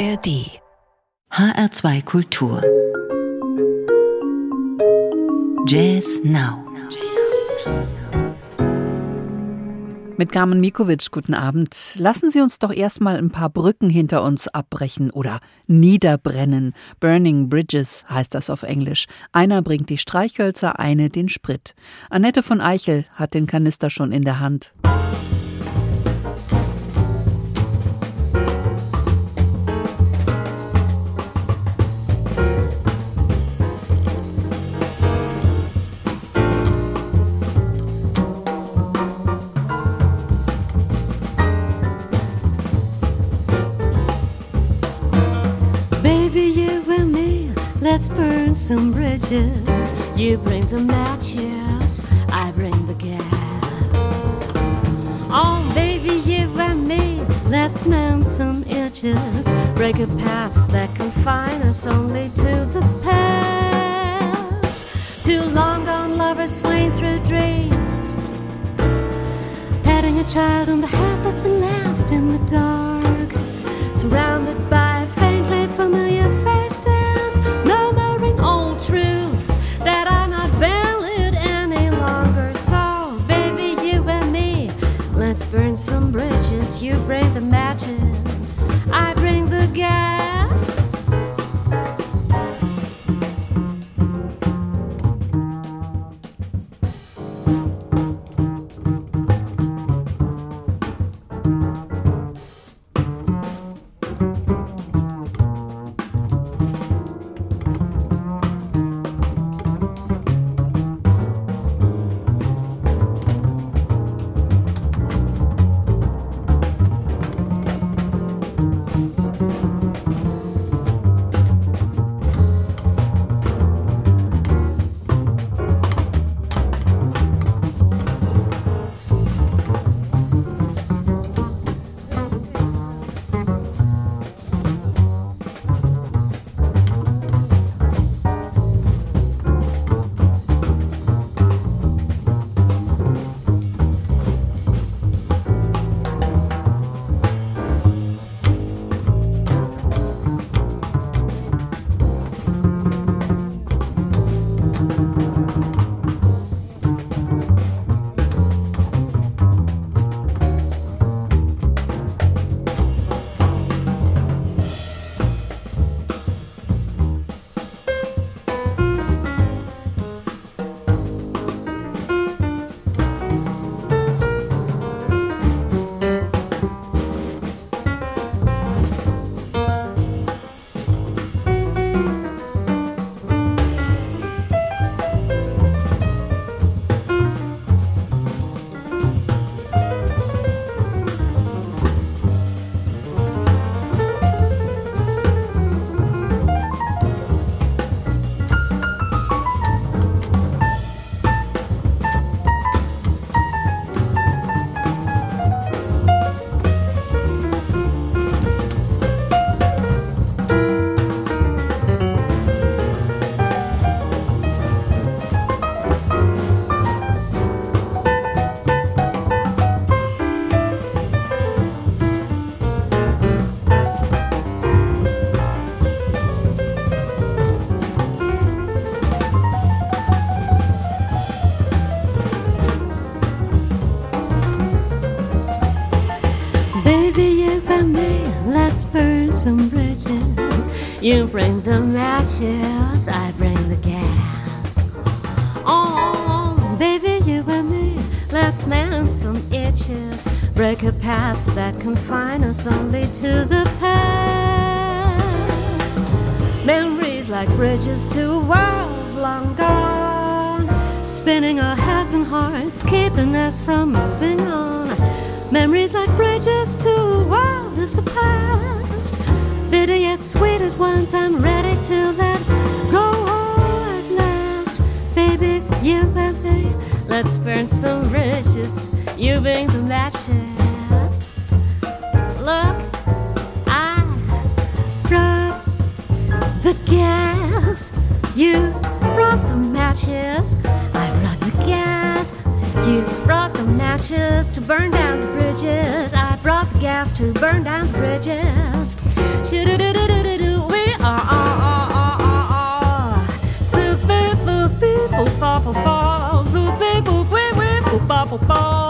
ARD HR2 Kultur Jazz Now Mit Carmen Mikovic, guten Abend. Lassen Sie uns doch erstmal ein paar Brücken hinter uns abbrechen oder niederbrennen. Burning Bridges heißt das auf Englisch. Einer bringt die Streichhölzer, eine den Sprit. Annette von Eichel hat den Kanister schon in der Hand. Some bridges. You bring the matches, I bring the gas. Oh, baby, you and me, let's mend some itches. Break a paths that confine us only to the past. Two long gone lovers swaying through dreams. Patting a child on the head that's been left in the dark. Surrounded by faintly familiar faces. You bring the matches, I bring the gas. You bring the matches, I bring the gas. Oh, baby, you and me, let's mend some itches. Break a paths that confine us only to the past. Memories like bridges to a world long gone. Spinning our heads and hearts, keeping us from moving on. Memories like bridges to a world of the past bitter yet sweet at once. I'm ready to let go at last. Baby, you and me, let's burn some bridges. You bring the matches. Look, I brought the gas. You brought the matches. I brought the gas. You brought the matches to burn down the bridges. I brought the gas to burn down the bridges. Super,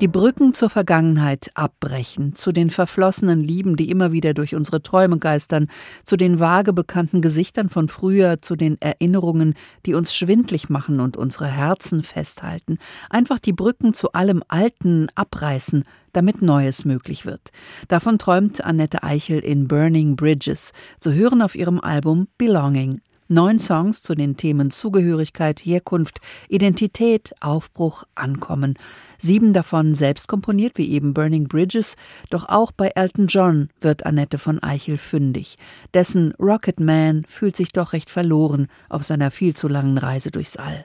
Die Brücken zur Vergangenheit abbrechen, zu den verflossenen Lieben, die immer wieder durch unsere Träume geistern, zu den vage bekannten Gesichtern von früher, zu den Erinnerungen, die uns schwindlig machen und unsere Herzen festhalten. Einfach die Brücken zu allem Alten abreißen, damit Neues möglich wird. Davon träumt Annette Eichel in Burning Bridges, zu hören auf ihrem Album Belonging. Neun Songs zu den Themen Zugehörigkeit, Herkunft, Identität, Aufbruch, Ankommen. Sieben davon selbst komponiert, wie eben Burning Bridges, doch auch bei Elton John wird Annette von Eichel fündig. Dessen Rocket Man fühlt sich doch recht verloren auf seiner viel zu langen Reise durchs All.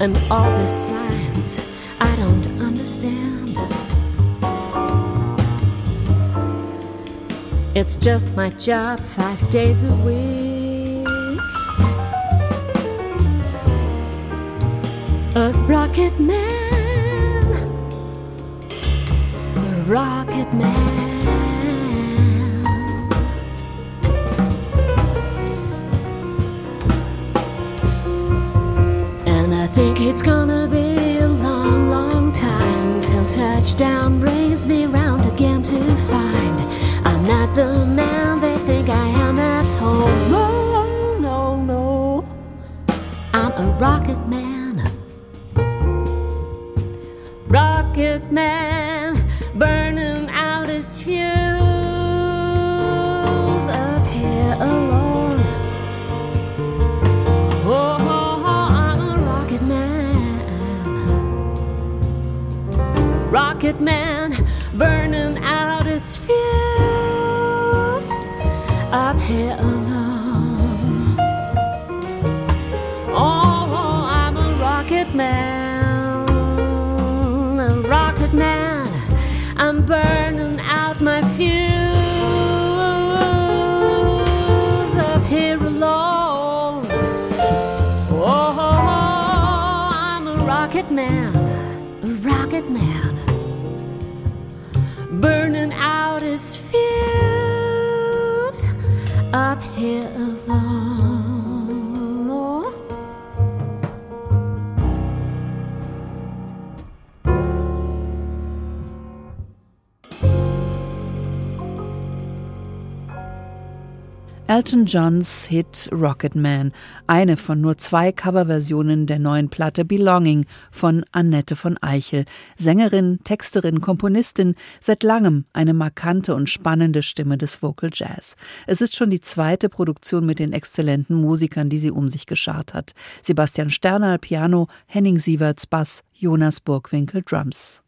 and all the signs I don't understand. It's just my job five days a week. A rocket man, a rocket man. Touchdown Man. Man burning out his fuse up here alone. Oh, I'm a rocket man, a rocket man. I'm burning Elton Johns Hit Rocket Man, eine von nur zwei Coverversionen der neuen Platte Belonging von Annette von Eichel, Sängerin, Texterin, Komponistin, seit langem eine markante und spannende Stimme des Vocal Jazz. Es ist schon die zweite Produktion mit den exzellenten Musikern, die sie um sich geschart hat. Sebastian Sterner Piano, Henning Sieverts Bass, Jonas Burgwinkel Drums.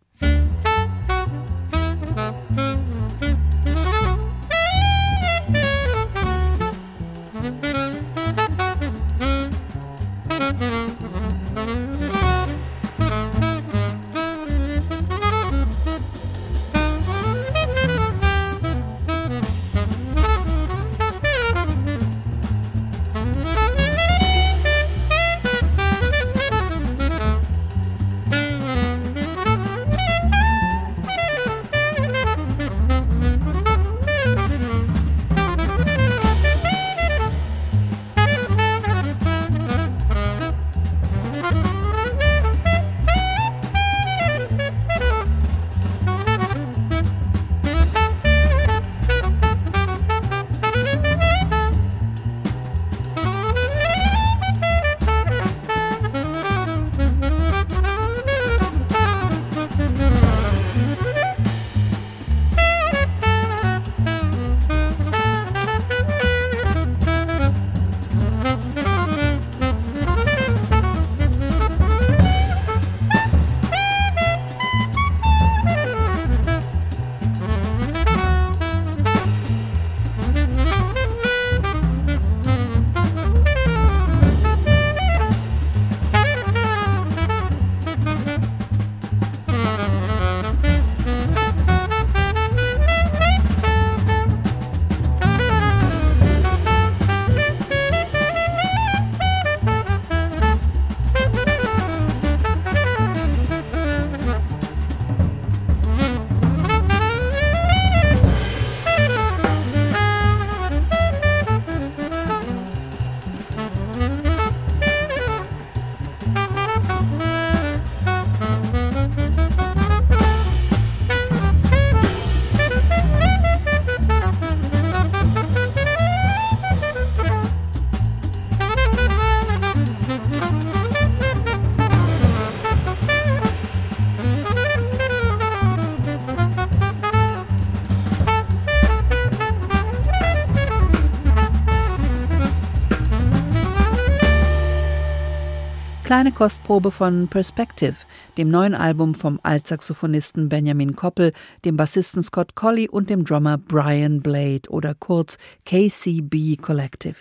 Kleine Kostprobe von Perspective, dem neuen Album vom Altsaxophonisten Benjamin Koppel, dem Bassisten Scott Colley und dem Drummer Brian Blade oder kurz KCB Collective.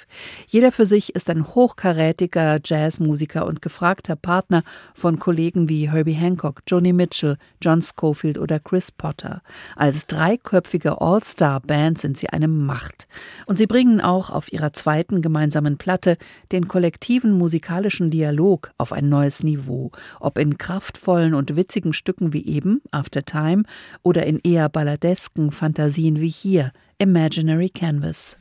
Jeder für sich ist ein hochkarätiger Jazzmusiker und gefragter Partner von Kollegen wie Herbie Hancock, Joni Mitchell, John Schofield oder Chris Potter. Als dreiköpfige All-Star-Band sind sie eine Macht. Und sie bringen auch auf ihrer zweiten gemeinsamen Platte den kollektiven musikalischen Dialog auf ein neues Niveau, ob in kraftvollen und witzigen Stücken wie eben After Time oder in eher balladesken Fantasien wie hier Imaginary Canvas.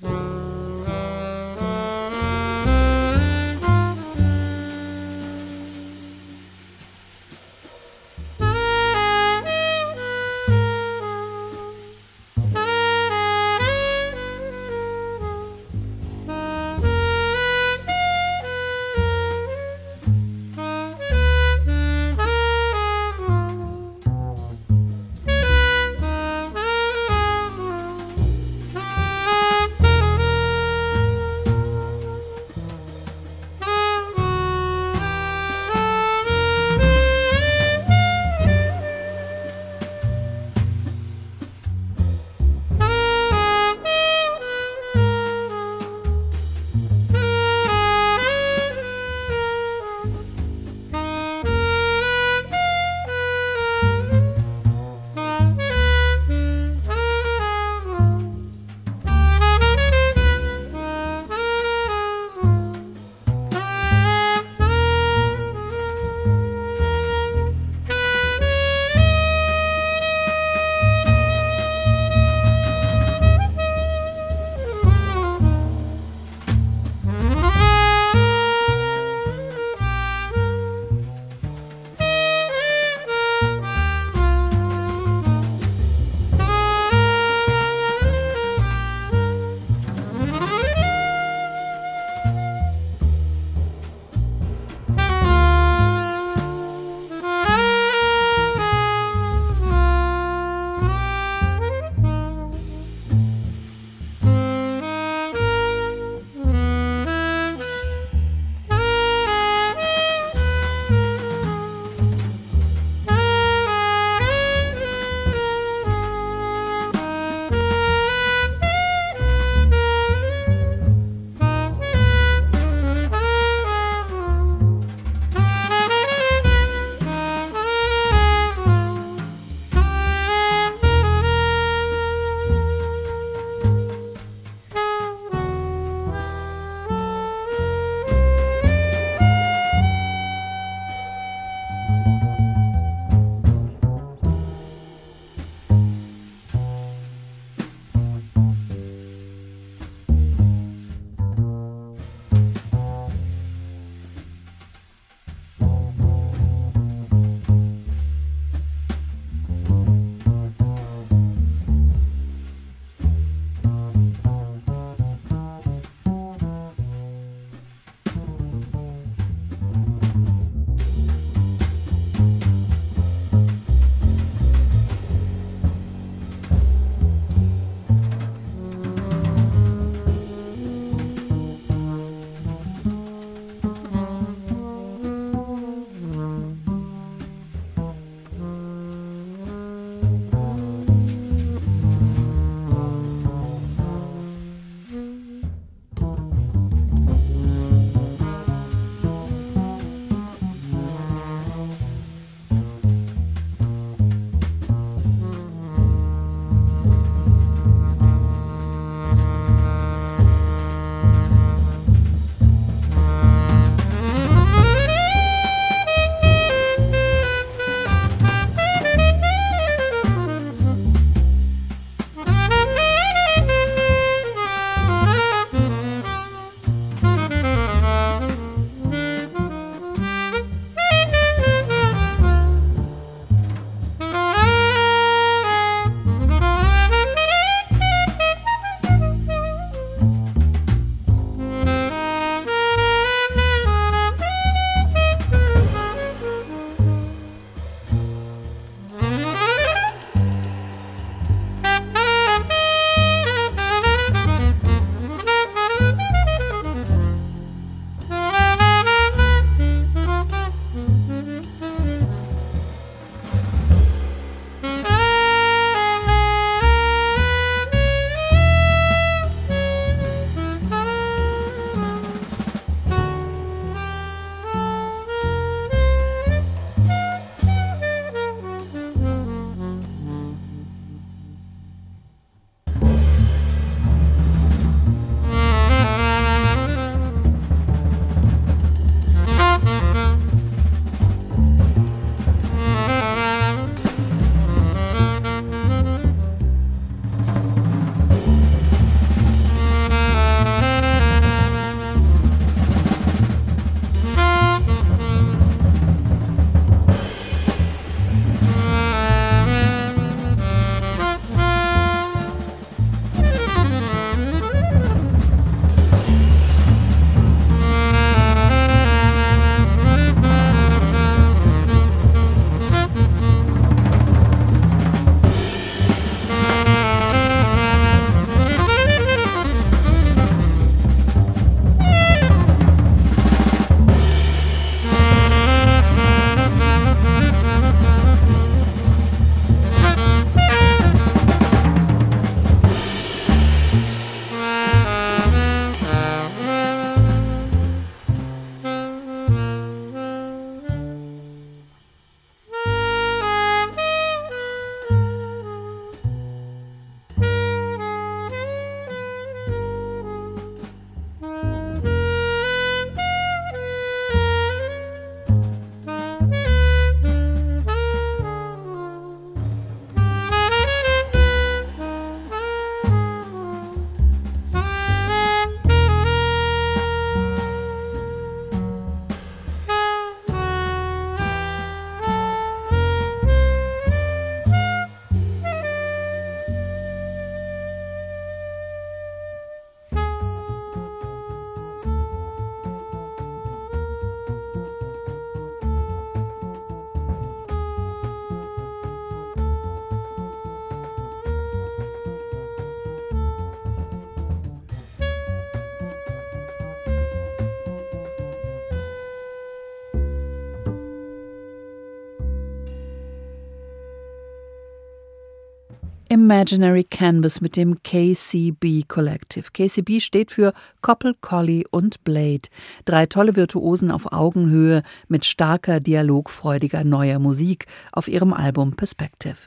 Imaginary Canvas mit dem KCB Collective. KCB steht für Koppel, Collie und Blade. Drei tolle Virtuosen auf Augenhöhe mit starker, dialogfreudiger neuer Musik auf ihrem Album Perspective.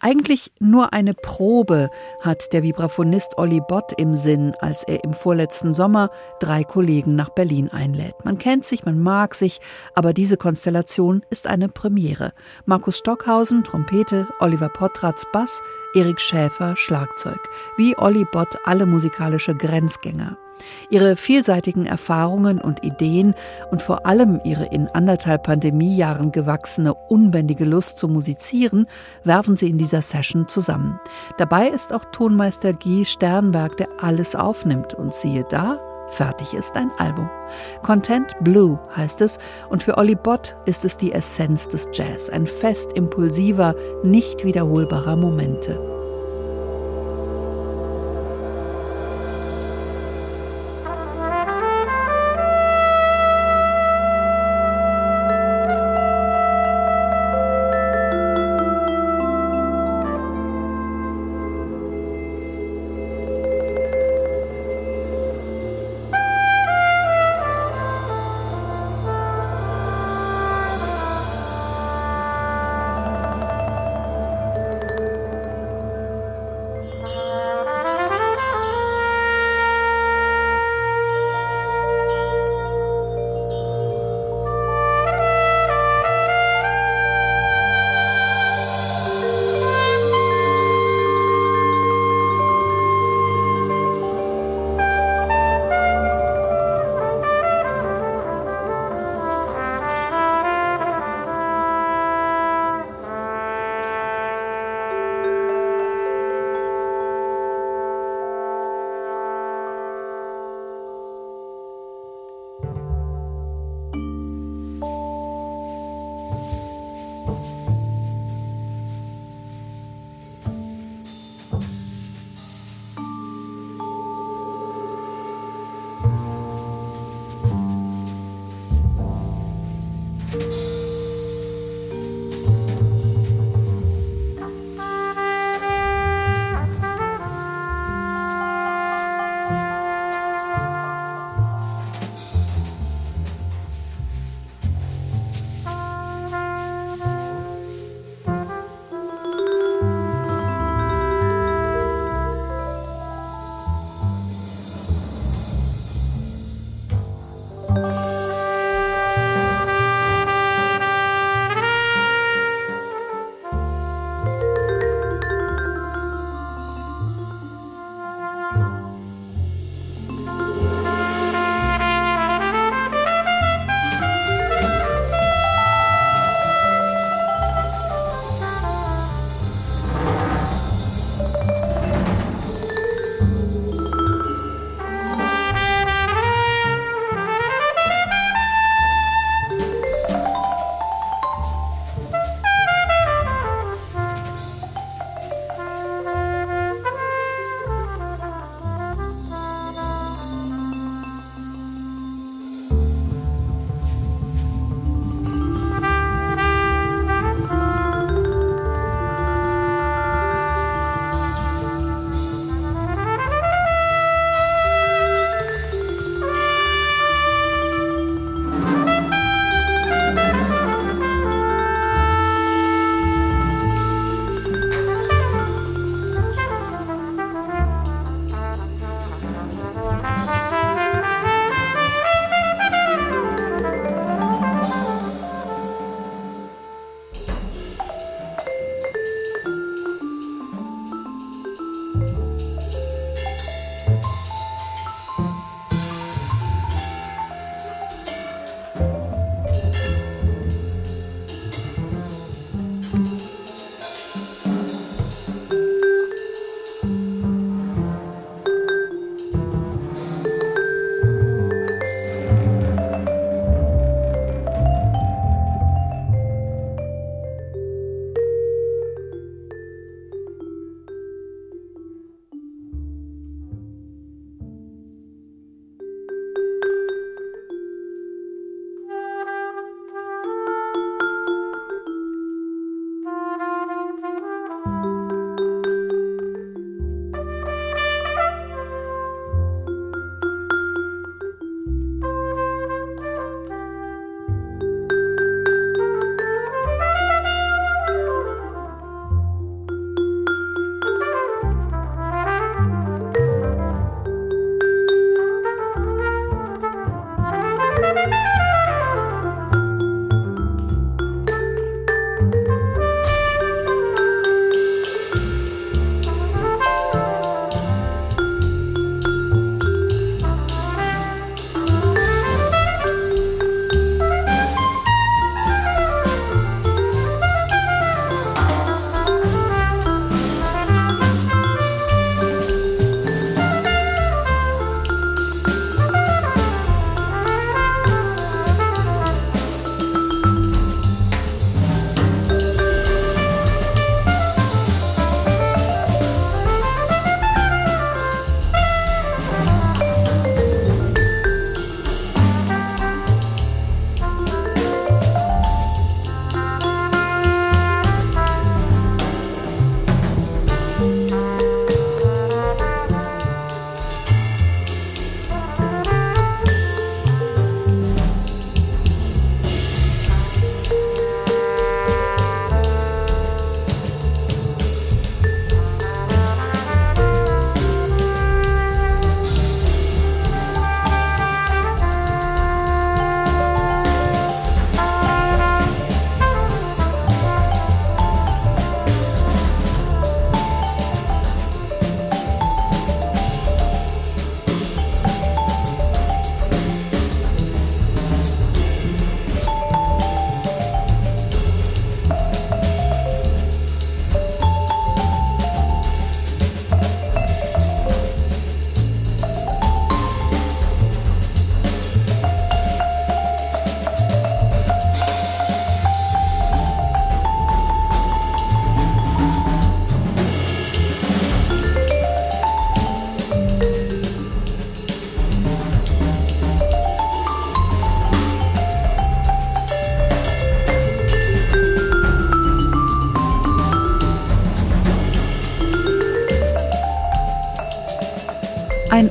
Eigentlich nur eine Probe hat der Vibraphonist Olli Bott im Sinn, als er im vorletzten Sommer drei Kollegen nach Berlin einlädt. Man kennt sich, man mag sich, aber diese Konstellation ist eine Premiere. Markus Stockhausen, Trompete, Oliver Potratz, Bass, Erik Schäfer, Schlagzeug. Wie Olli Bott alle musikalische Grenzgänger. Ihre vielseitigen Erfahrungen und Ideen und vor allem ihre in anderthalb Pandemiejahren gewachsene unbändige Lust zu musizieren werfen sie in dieser Session zusammen. Dabei ist auch Tonmeister Guy Sternberg, der alles aufnimmt und siehe da, fertig ist ein Album. Content Blue heißt es und für Olli Bott ist es die Essenz des Jazz, ein fest impulsiver, nicht wiederholbarer Momente.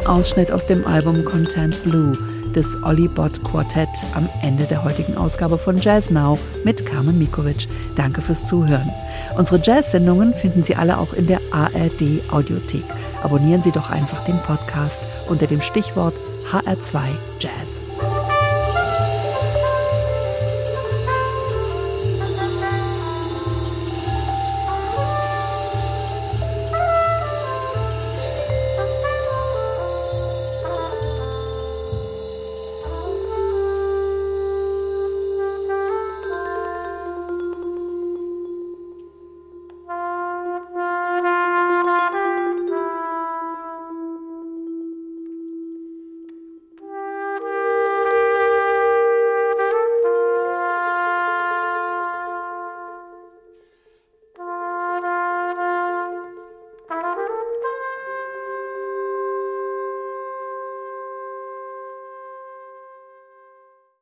Ausschnitt aus dem Album Content Blue des Olli Bott Quartett am Ende der heutigen Ausgabe von Jazz Now mit Carmen Mikovic. Danke fürs Zuhören. Unsere Jazz-Sendungen finden Sie alle auch in der ARD Audiothek. Abonnieren Sie doch einfach den Podcast unter dem Stichwort HR2 Jazz.